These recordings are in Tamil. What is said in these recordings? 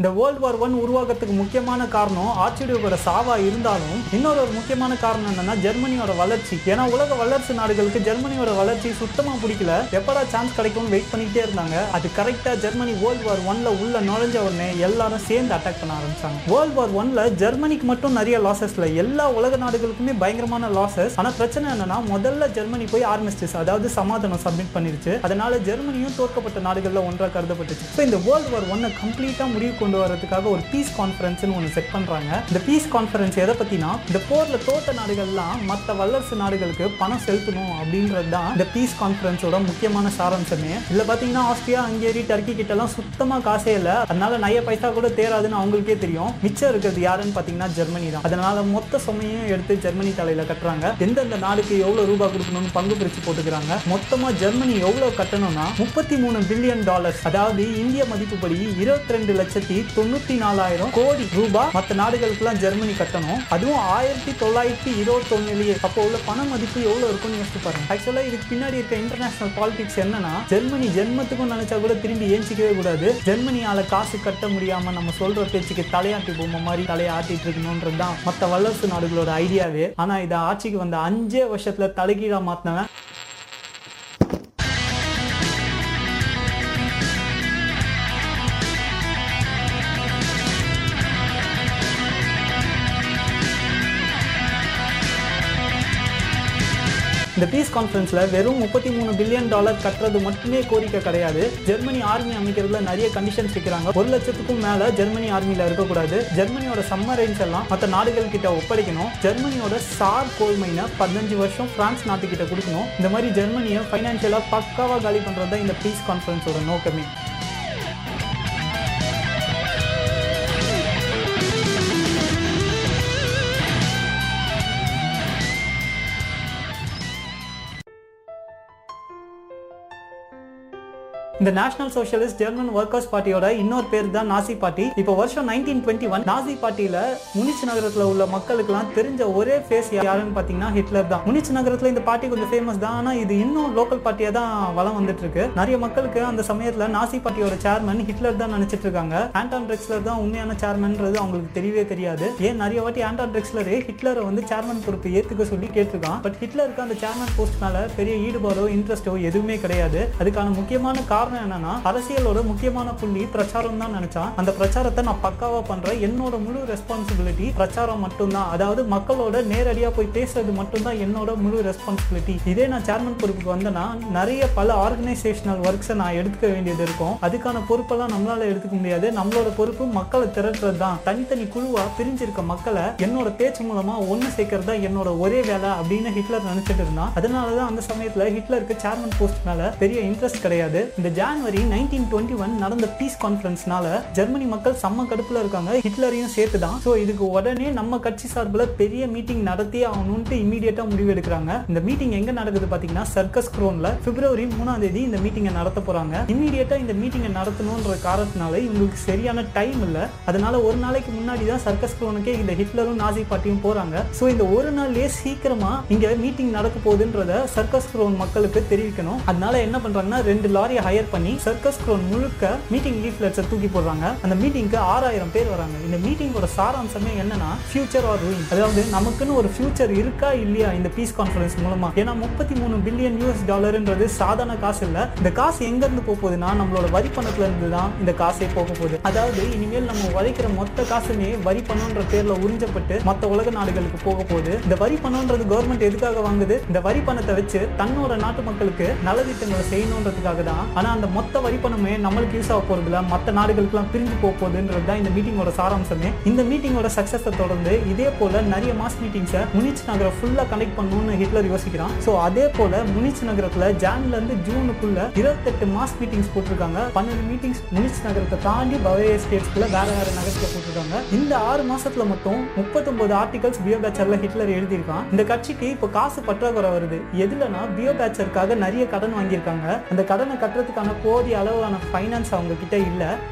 இந்த வேர்ல்டு வார் ஒன் உருவாகிறதுக்கு முக்கியமான காரணம் ஆர்ச்சிடியோட சாவா இருந்தாலும் இன்னொரு ஒரு முக்கியமான காரணம் என்னன்னா ஜெர்மனியோட வளர்ச்சி. ஏன்னா உலக வல்லரசு நாடுகளுக்கு ஜெர்மனியோட வளர்ச்சி சுத்தமா பிடிக்கல. எப்படா சான்ஸ் கிடைக்கும்னு வெயிட் பண்ணிக்கிட்டே இருந்தாங்க. அது கரெக்டா ஜெர்மனி வேர்ல்டு வார் ஒன்ல உள்ள நுழைஞ்ச உடனே எல்லாரும் சேர்ந்து அட்டாக் பண்ண ஆரம்பிச்சாங்க. வேர்ல்டு வார் ஒன்ல ஜெர்மனிக்கு மட்டும் நிறைய லாசஸ்ல எல்லா உலக நாடுகளுக்குமே பயங்கரமான லாசஸ் ஆனா பிரச்சனை என்னன்னா முதல்ல ஜெர்மனி போய் ஆர்மிஸ்டிஸ் அதாவது சமாதானம் சப்மிட் பண்ணிருச்சு. அதனால ஜெர்மனியும் தோற்கப்பட்ட நாடுகள்ல ஒன்றா கருதப்பட்டுச்சு. இந்த வேர்ல்டு வார் ஒன்னை கம்ப்ளீட்டா முடிவு கொண்டு வரதுக்காக ஒரு பீஸ் கான்ஃபரன்ஸ்னு ஒன்று செட் பண்ணுறாங்க இந்த பீஸ் கான்ஃபரன்ஸ் எதை பற்றினா இந்த போரில் தோட்ட நாடுகள்லாம் மற்ற வல்லரசு நாடுகளுக்கு பணம் செலுத்தணும் அப்படின்றது தான் இந்த பீஸ் கான்ஃபரன்ஸோட முக்கியமான சாராம்சமே. இதில் பார்த்தீங்கன்னா ஆஸ்திரியா ஹங்கேரி டர்க்கி கிட்டலாம் சுத்தமாக காசே இல்லை. அதனால நிறைய பைசா கூட தேராதுன்னு அவங்களுக்கே தெரியும். மிச்சம் இருக்கிறது யாருன்னு பார்த்தீங்கன்னா ஜெர்மனி தான். அதனால மொத்த சுமையும் எடுத்து ஜெர்மனி தலையில் கட்டுறாங்க. எந்தெந்த நாடுக்கு எவ்வளோ ரூபாய் கொடுக்கணும்னு பங்கு பிரித்து போட்டுக்கிறாங்க. மொத்தமாக ஜெர்மனி எவ்வளோ கட்டணும்னா முப்பத்தி மூணு பில்லியன் டாலர்ஸ் அதாவது இந்திய மதிப்புப்படி இருபத்தி ரெண்டு லட்சத்தி தொண்ணூத்தி நாலாயிரம் கோடி ரூபாய் மற்ற நாடுகளுக்கெல்லாம் ஜெர்மனி கட்டணும். அதுவும் ஆயிரத்தி தொள்ளாயிரத்தி இருபத்தொன்னுலயே அப்போ உள்ள பண மதிப்பு எவ்வளவு இருக்கும்னு யோசிச்சு பாருங்க. ஆக்சுவலா இதுக்கு பின்னாடி இருக்க இன்டர்நேஷனல் பாலிடிக்ஸ் என்னன்னா ஜெர்மனி ஜென்மத்துக்கும் நினைச்சா கூட திரும்பி ஏஞ்சிக்கவே கூடாது. ஜெர்மனியால காசு கட்ட முடியாம நம்ம சொல்ற பேச்சுக்கு தலையாட்டி பொம்மை மாதிரி தலையாட்டிட்டு இருக்கணும்ன்றது தான் மற்ற வல்லரசு நாடுகளோட ஐடியாவே ஆனா இதை ஆட்சிக்கு வந்த அஞ்சே வருஷத்துல தலைகீழா மாத்தினவன் இந்த பீஸ் கான்ஃபரன்ஸில் வெறும் முப்பத்தி மூணு பில்லியன் டாலர் கட்டுறது மட்டுமே கோரிக்கை கிடையாது. ஜெர்மனி ஆர்மி அமைக்கிறதுல நிறைய கண்டிஷன்ஸ் வைக்கிறாங்க. ஒரு லட்சத்துக்கும் மேல ஜெர்மனி ஆர்மியில் இருக்கக்கூடாது. ஜெர்மனியோட சம்மரைன்ஸ் எல்லாம் மற்ற நாடுகள் கிட்ட ஒப்படைக்கணும். ஜெர்மனியோட சார் கோல் மைனை பதினஞ்சு வருஷம் பிரான்ஸ் நாட்டுக்கிட்ட கொடுக்கணும். இந்த மாதிரி ஜெர்மனியை ஃபைனான்ஷியலாக பக்காவா காலி பண்றது தான் இந்த பீஸ் கான்ஃபரன்ஸோட நோக்கமே. இந்த நேஷனல் சோஷியலிஸ்ட் ஜெர்மன் ஒர்க்கர்ஸ் பார்ட்டியோட இன்னொரு பேர் தான் நாசி பார்ட்டி இப்போ வருஷம் நைன்டீன் டுவெண்ட்டி ஒன் நாசி பார்ட்டியில முனிச் நகரத்துல உள்ள மக்களுக்கெல்லாம் தெரிஞ்ச ஒரே ஃபேஸ் யாருன்னு பாத்தீங்கன்னா ஹிட்லர் தான். முனிச் நகரத்துல இந்த பார்ட்டி கொஞ்சம் ஃபேமஸ் தான். ஆனா இது இன்னும் லோக்கல் பார்ட்டியா தான் வளம் வந்துட்டு இருக்கு நிறைய மக்களுக்கு அந்த சமயத்துல நாசி பார்ட்டியோட சேர்மன் ஹிட்லர் தான் நினைச்சிட்டு இருக்காங்க. ஆண்டான் ட்ரெக்ஸ்லர் தான் உண்மையான சேர்மன்ன்றது அவங்களுக்கு தெரியவே தெரியாது. ஏன் நிறைய வாட்டி ஆண்டான் ட்ரெக்ஸ்லரே ஹிட்லரை வந்து சேர்மன் பொறுப்பு ஏத்துக்க சொல்லி கேட்டிருக்கான். பட் ஹிட்லருக்கு அந்த சேர்மன் போஸ்ட் மேல பெரிய ஈடுபாடோ இன்ட்ரெஸ்டோ எதுவுமே கிடையாது. அதுக்கான முக்கியமான காரணம் என்னன்னா அரசியலோட முக்கியமான புள்ளி பிரச்சாரம் தான் நினைச்சான் அந்த பிரச்சாரத்தை நான் பக்காவா பண்றேன் என்னோட முழு ரெஸ்பான்சிபிலிட்டி பிரச்சாரம் மட்டும்தான். அதாவது மக்களோட நேரடியா போய் பேசுறது மட்டும்தான் என்னோட முழு ரெஸ்பான்சிபிலிட்டி இதே நான் சேர்மன் பொறுப்புக்கு வந்தேன்னா நிறைய பல ஆர்கனைசேஷனல் ஒர்க்ஸை நான் எடுத்துக்க வேண்டியது இருக்கும். அதுக்கான பொறுப்பெல்லாம் நம்மளால எடுத்துக்க முடியாது. நம்மளோட பொறுப்பு மக்களை திரட்டுறது தான். தனித்தனி குழுவா பிரிஞ்சிருக்க மக்களை என்னோட பேச்சு மூலமா ஒன்று சேர்க்கறது தான் என்னோட ஒரே வேலை அப்படின்னு ஹிட்லர் நினைச்சிட்டு இருந்தான். அதனாலதான் அந்த சமயத்துல ஹிட்லருக்கு சேர்மன் போஸ்ட் மேல பெரிய இன்ட்ரெஸ்ட் கிடையாது. இந்த ஜான்வரி நைன்டீன் டுவெண்ட்டி ஒன் நடந்த பீஸ் கான்ஃபரன்ஸ்னால ஜெர்மனி மக்கள் செம்ம கடுப்புல இருக்காங்க. ஹிட்லரையும் சேர்த்து தான் ஸோ இதுக்கு உடனே நம்ம கட்சி சார்பில் பெரிய மீட்டிங் நடத்தியே ஆகணும்ட்டு இமீடியட்டா முடிவு எடுக்கிறாங்க. இந்த மீட்டிங் எங்க நடக்குது பாத்தீங்கன்னா சர்க்கஸ் குரோன்ல பிப்ரவரி மூணாம் தேதி இந்த மீட்டிங்கை நடத்த போறாங்க. இமீடியட்டா இந்த மீட்டிங்கை நடத்தணுன்ற காரணத்தினால இவங்களுக்கு சரியான டைம் இல்ல. அதனால ஒரு நாளைக்கு முன்னாடி தான் சர்க்கஸ் குரோனுக்கே இந்த ஹிட்லரும் நாசி பாட்டியும் போறாங்க. ஸோ இந்த ஒரு நாள்லயே சீக்கிரமா இங்க மீட்டிங் நடக்க போகுதுன்றத சர்க்கஸ் குரோன் மக்களுக்கு தெரிவிக்கணும். அதனால என்ன பண்றாங்கன்னா ரெண்டு லாரியை ஹையர் பண்ணி சர்க்கஸ் குரோன் முழுக்க மீட்டிங் லீஃப்லெட்ஸை தூக்கி போடுறாங்க. அந்த மீட்டிங்க்கு ஆறாயிரம் பேர் வராங்க. இந்த மீட்டிங்கோட சாராம்சமே என்னன்னா ஃபியூச்சர் ஆர் ரூயின் அதாவது நமக்குன்னு ஒரு ஃபியூச்சர் இருக்கா இல்லையா இந்த பீஸ் கான்ஃபரன்ஸ் மூலமா? ஏன்னா முப்பத்தி மூணு பில்லியன் யூஎஸ் டாலர்ன்றது சாதாரண காசு இல்ல. இந்த காசு எங்க இருந்து போக போகுதுன்னா நம்மளோட வரி பணத்துல இருந்து தான் இந்த காசே போக போகுது. அதாவது இனிமேல் நம்ம உழைக்கிற மொத்த காசுமே வரி பணம்ன்ற பேர்ல உறிஞ்சப்பட்டு மற்ற உலக நாடுகளுக்கு போக போகுது. இந்த வரி பணம்ன்றது கவர்மெண்ட் எதுக்காக வாங்குது? இந்த வரி பணத்தை வச்சு தன்னோட நாட்டு மக்களுக்கு நலத்திட்டங்களை செய்யணுன்றதுக்காக தான். ஆனா அந்த மொத்த வரி பணமே நம்மளுக்கு யூஸ் ஆக போறது மற்ற நாடுகளுக்குலாம் பிரிஞ்சு போக போகுதுன்றது தான் இந்த மீட்டிங்கோட சாராம்சமே. இந்த மீட்டிங்கோட சக்சஸை தொடர்ந்து இதே போல நிறைய மாஸ் மீட்டிங்ஸை முனிச் நகரை ஃபுல்லா கனெக்ட் பண்ணணும்னு ஹிட்லர் யோசிக்கிறான். ஸோ அதே போல முனிச் நகரத்தில் ஜான்ல இருந்து ஜூனுக்குள்ள இருபத்தெட்டு மாஸ் மீட்டிங்ஸ் போட்டிருக்காங்க. பன்னெண்டு மீட்டிங்ஸ் முனிச் நகரத்தை தாண்டி பவைய ஸ்டேட்ஸ்குள்ள வேற வேற நகரத்தில் போட்டிருக்காங்க. இந்த ஆறு மாசத்துல மட்டும் முப்பத்தொன்பது ஆர்டிகல்ஸ் பியோ பேச்சர்ல ஹிட்லர் எழுதியிருக்கான். இந்த கட்சிக்கு இப்போ காசு பற்றாக்குறை வருது. எதுலனா பியோ பேச்சருக்காக நிறைய கடன் வாங்கியிருக்காங்க. அந்த கடனை கட்டுறதுக்கு அதுக்கான போதிய அளவான ஃபைனான்ஸ் அவங்க கிட்ட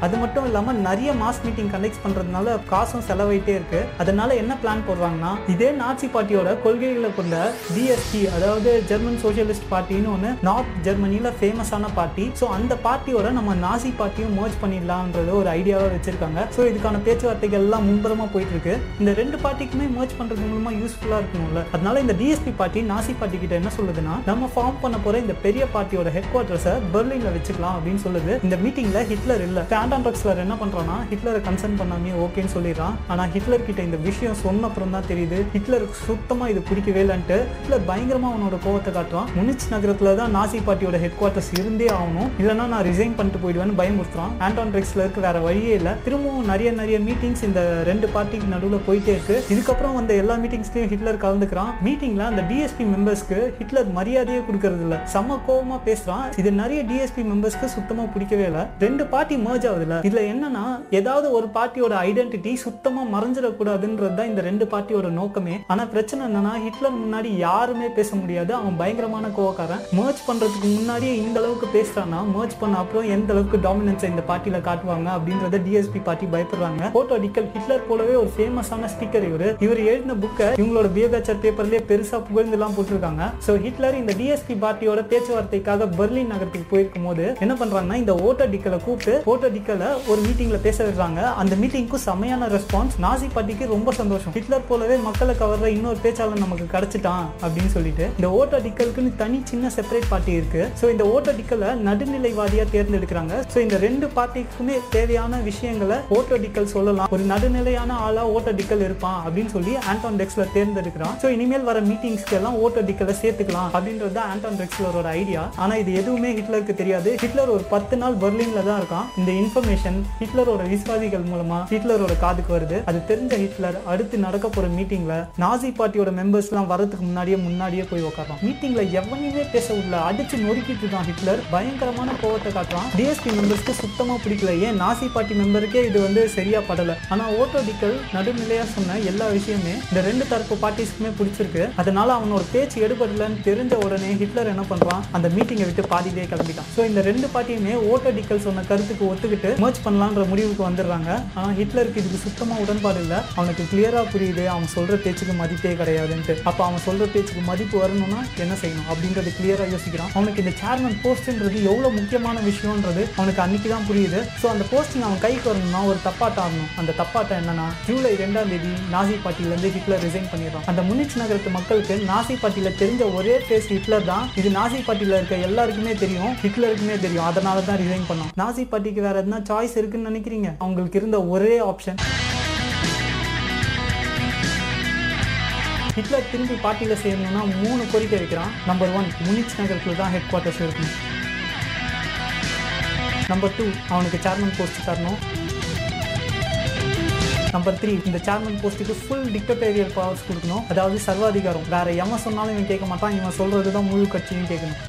அது மட்டும் இல்லாமல் நிறைய மாஸ் மீட்டிங் கண்டக்ட் பண்ணுறதுனால காசும் செலவாயிட்டே இருக்கு. அதனால என்ன பிளான் போடுறாங்கன்னா இதே நாட்சி பார்ட்டியோட கொள்கைகளை கொண்ட டிஎஸ்டி அதாவது ஜெர்மன் சோசியலிஸ்ட் பார்ட்டின்னு ஒன்று நார்த் ஜெர்மனியில் ஃபேமஸான பார்ட்டி ஸோ அந்த பார்ட்டியோட நம்ம நாசி பார்ட்டியும் மர்ஜ் பண்ணிடலான்றது ஒரு ஐடியாவாக வச்சிருக்காங்க. ஸோ இதுக்கான பேச்சுவார்த்தைகள் எல்லாம் முன்புறமா போயிட்டு இருக்கு இந்த ரெண்டு பார்ட்டிக்குமே மர்ஜ் பண்ணுறது மூலமாக யூஸ்ஃபுல்லாக இருக்கணும்ல. அதனால இந்த டிஎஸ்பி பார்ட்டி நாசி பார்ட்டி கிட்ட என்ன சொல்லுதுன்னா நம்ம ஃபார்ம் பண்ண போகிற இந்த பெரிய பார்ட்டியோட ஹெட் குவார்ட்டர்ஸை பெர்லினில் வச்சுக்கலாம் அப்படின்னு சொல்லுது. இந்த மீட்டிங்ல ஹிட்லர் இல்ல. ஸ்டாண்ட் ட்ரக்ஸ்லர் என்ன பண்றான்னா ஹிட்லரை கன்சர்ன் பண்ணாமே ஓகேன்னு சொல்லிடுறான். ஆனா ஹிட்லர் கிட்ட இந்த விஷயம் சொன்ன அப்புறம் தான் தெரியுது. ஹிட்லருக்கு சுத்தமா இது பிடிக்கவே இல்லைன்ட்டு ஹிட்லர் பயங்கரமா அவனோட கோவத்தை காட்டுறான் முனிச் நகரத்துல தான் நாசி பார்ட்டியோட ஹெட் குவார்ட்டர்ஸ் இருந்தே ஆகணும். இல்லைன்னா நான் ரிசைன் பண்ணிட்டு போயிடுவேன்னு பயமுறுத்துறான். ஆண்டான் இருக்க வேற வழியே இல்லை. திரும்பவும் நிறைய நிறைய மீட்டிங்ஸ் இந்த ரெண்டு பார்ட்டிக்கு நடுவில் போயிட்டே இருக்கு. இதுக்கப்புறம் வந்த எல்லா மீட்டிங்ஸ்லயும் ஹிட்லர் கலந்துக்கிறான். மீட்டிங்ல அந்த டிஎஸ்பி மெம்பர்ஸ்க்கு ஹிட்லர் மரியாதையே கொடுக்கறது இல்ல. செம்ம கோபமா பேசுறான். இது நிறைய டிஎஸ்பி மெம்பர்ஸ்க்கு சுத்தமா பிடிக்கவே இல்லை. ரெண்டு பார்ட்டி மர்ஜ் ஆகுதுல இதுல என்னன்னா ஏதாவது ஒரு பார்ட்டியோட ஐடென்டிட்டி சுத்தமா மறைஞ்சிடக்கூடாதுன்றது தான் இந்த ரெண்டு பார்ட்டியோட நோக்கமே. ஆனா பிரச்சனை என்னன்னா ஹிட்லர் முன்னாடி யாருமே பேச முடியாது. அவன் பயங்கரமான கோவக்காரன். மர்ஜ் பண்றதுக்கு முன்னாடியே இந்த அளவுக்கு பேசுறான்னா மர்ஜ் பண்ண அப்புறம் எந்த அளவுக்கு டாமினன்ஸை இந்த பார்ட்டியில காட்டுவாங்க அப்படின்றத டிஎஸ்பி பார்ட்டி பயப்படுறாங்க. போட்டோ அடிக்கல் ஹிட்லர் போலவே ஒரு ஃபேமஸான ஸ்பீக்கர் இவர். இவர் எழுதின புக்கை இவங்களோட பிஹேவியர் பேப்பர்லயே பெருசா புகழ்ந்து எல்லாம் போட்டிருக்காங்க. ஸோ ஹிட்லர் இந்த டிஎஸ்பி பார்ட்டியோட பேச்சுவார்த்தைக்காக பெர்லின் நகரத்துக்கு போயிருக்கும் போது என்ன பண்றாங்கன்னா இந்த ஓட்ட டிக்கலை கூப்பிட்டு ஓட்டோ டிக்கலை ஒரு மீட்டிங்ல பேச விடுறாங்க அந்த மீட்டிங்க்கு செமையான ரெஸ்பான்ஸ் நாசி பார்ட்டிக்கு ரொம்ப சந்தோஷம். ஹிட்லர் போலவே மக்களை கவர்ற இன்னொரு பேச்சாளர் நமக்கு கிடைச்சிட்டான் அப்படின்னு சொல்லிட்டு இந்த ஓட்ட டிக்கலுக்குன்னு தனி சின்ன செப்பரேட் பார்ட்டி இருக்கு. ஸோ இந்த ஓட்டோ டிக்கலை நடுநிலைவாதியா தேர்ந்தெடுக்கிறாங்க. ஸோ இந்த ரெண்டு பார்ட்டிக்குமே தேவையான விஷயங்களை ஓட்ட டிக்கல் சொல்லலாம். ஒரு நடுநிலையான ஆளா ஓட்டோ டிக்கல் இருப்பான் அப்படின்னு சொல்லி ஆண்டான் டெக்ஸ்லர் தேர்ந்தெடுக்கிறான். ஸோ இனிமேல் வர மீட்டிங்ஸ்க்கு எல்லாம் ஓட்டோ டிக்கலை சேர்த்துக்கலாம் அப்படின்றது தான் ஆண்டான் டெக்ஸ்லரோட ஐடியா ஆனா இது எதுவுமே ஹிட்லருக்கு தெரியாது. ஹிட்லர் ஒரு பத்து நாள் பெர்லின்ல தான் இருக்கான். இந்த இன்ஃபர்மேஷன் ஹிட்லரோட விசுவாசிகள் மூலமா ஹிட்லரோட காதுக்கு வருது. அது தெரிஞ்ச ஹிட்லர் அடுத்து நடக்க போற மீட்டிங்ல நாசி பார்ட்டியோட மெம்பர்ஸ் எல்லாம் வரதுக்கு முன்னாடியே முன்னாடியே போய் உட்காரான் மீட்டிங்ல எவனையுமே பேச உள்ள அடிச்சு நொறுக்கிட்டு இருக்கான் ஹிட்லர். பயங்கரமான கோவத்தை காட்டுறான். டிஎஸ்பி மெம்பர்ஸ்க்கு சுத்தமா பிடிக்கல. ஏன் நாசி பார்ட்டி மெம்பருக்கே இது வந்து சரியா படல? ஆனா ஓட்டோ டிக்கல் நடுநிலையா சொன்ன எல்லா விஷயமே இந்த ரெண்டு தரப்பு பார்ட்டிஸ்க்குமே பிடிச்சிருக்கு. அதனால அவனோட பேச்சு எடுபடலன்னு தெரிஞ்ச உடனே ஹிட்லர் என்ன பண்றான்? அந்த மீட்டிங்கை விட்டு பாதியிலே கிளம்பிட்டான். ஸோ இந்த ரெண்டு பார்ட்டியுமே ஓட்டோ டிக்கல் சொன்ன கருத்துக்கு ஒத்துக்கிட்டு மர்ச் பண்ணலான்ற முடிவுக்கு வந்துடுறாங்க. ஆனால் ஹிட்லருக்கு இதுக்கு சுத்தமாக உடன்பாடு இல்லை. அவனுக்கு கிளியராக புரியுது. அவன் சொல்கிற பேச்சுக்கு மதிப்பே கிடையாதுன்ட்டு. அப்போ அவன் சொல்கிற பேச்சுக்கு மதிப்பு வரணும்னா என்ன செய்யணும் அப்படின்றது கிளியராக யோசிக்கிறான். அவனுக்கு இந்த சேர்மன் போஸ்ட்ன்றது எவ்வளோ முக்கியமான விஷயம்ன்றது அவனுக்கு அன்னைக்கு தான் புரியுது. ஸோ அந்த போஸ்டிங் அவன் கைக்கு வரணும்னா ஒரு தப்பாட்டம் ஆகணும். அந்த தப்பாட்டம் என்னன்னா ஜூலை ரெண்டாம் தேதி நாசி பார்ட்டியிலேருந்து ஹிட்லர் ரிசைன் பண்ணிடுறான். அந்த முனிச் நகரத்து மக்களுக்கு நாசி பார்ட்டியில் தெரிஞ்ச ஒரே பேஸ் ஹிட்லர் தான். இது நாசி பார்ட்டியில் இருக்க எல்லாருக்குமே தெரியும். ஹிட்லருக்குமே தெரியும். அதனால தான் ரிசைன் பண்ணோம். நாசி பார்ட்டிக்கு வேற எதுனா சாய்ஸ் இருக்குன்னு நினைக்கிறீங்க? அவங்களுக்கு இருந்த ஒரே ஆப்ஷன் ஹிட்லர் திரும்பி பார்ட்டியில் சேரணும்னா மூணு கோரிக்கை வைக்கிறான். நம்பர் ஒன் முனிச் நகரத்தில் தான் ஹெட் குவார்ட்டர்ஸ் இருக்கணும். நம்பர் டூ அவனுக்கு சேர்மன் போஸ்ட் தரணும். நம்பர் த்ரீ இந்த சேர்மன் போஸ்ட்டுக்கு ஃபுல் டிக்டட்டோரியல் பவர்ஸ் கொடுக்கணும். அதாவது சர்வாதிகாரம். வேற எவன் சொன்னாலும் இவன் கேட்க மாட்டான். இவன் சொல்றது தான் முழு கட்சியும் கேட்கணும்.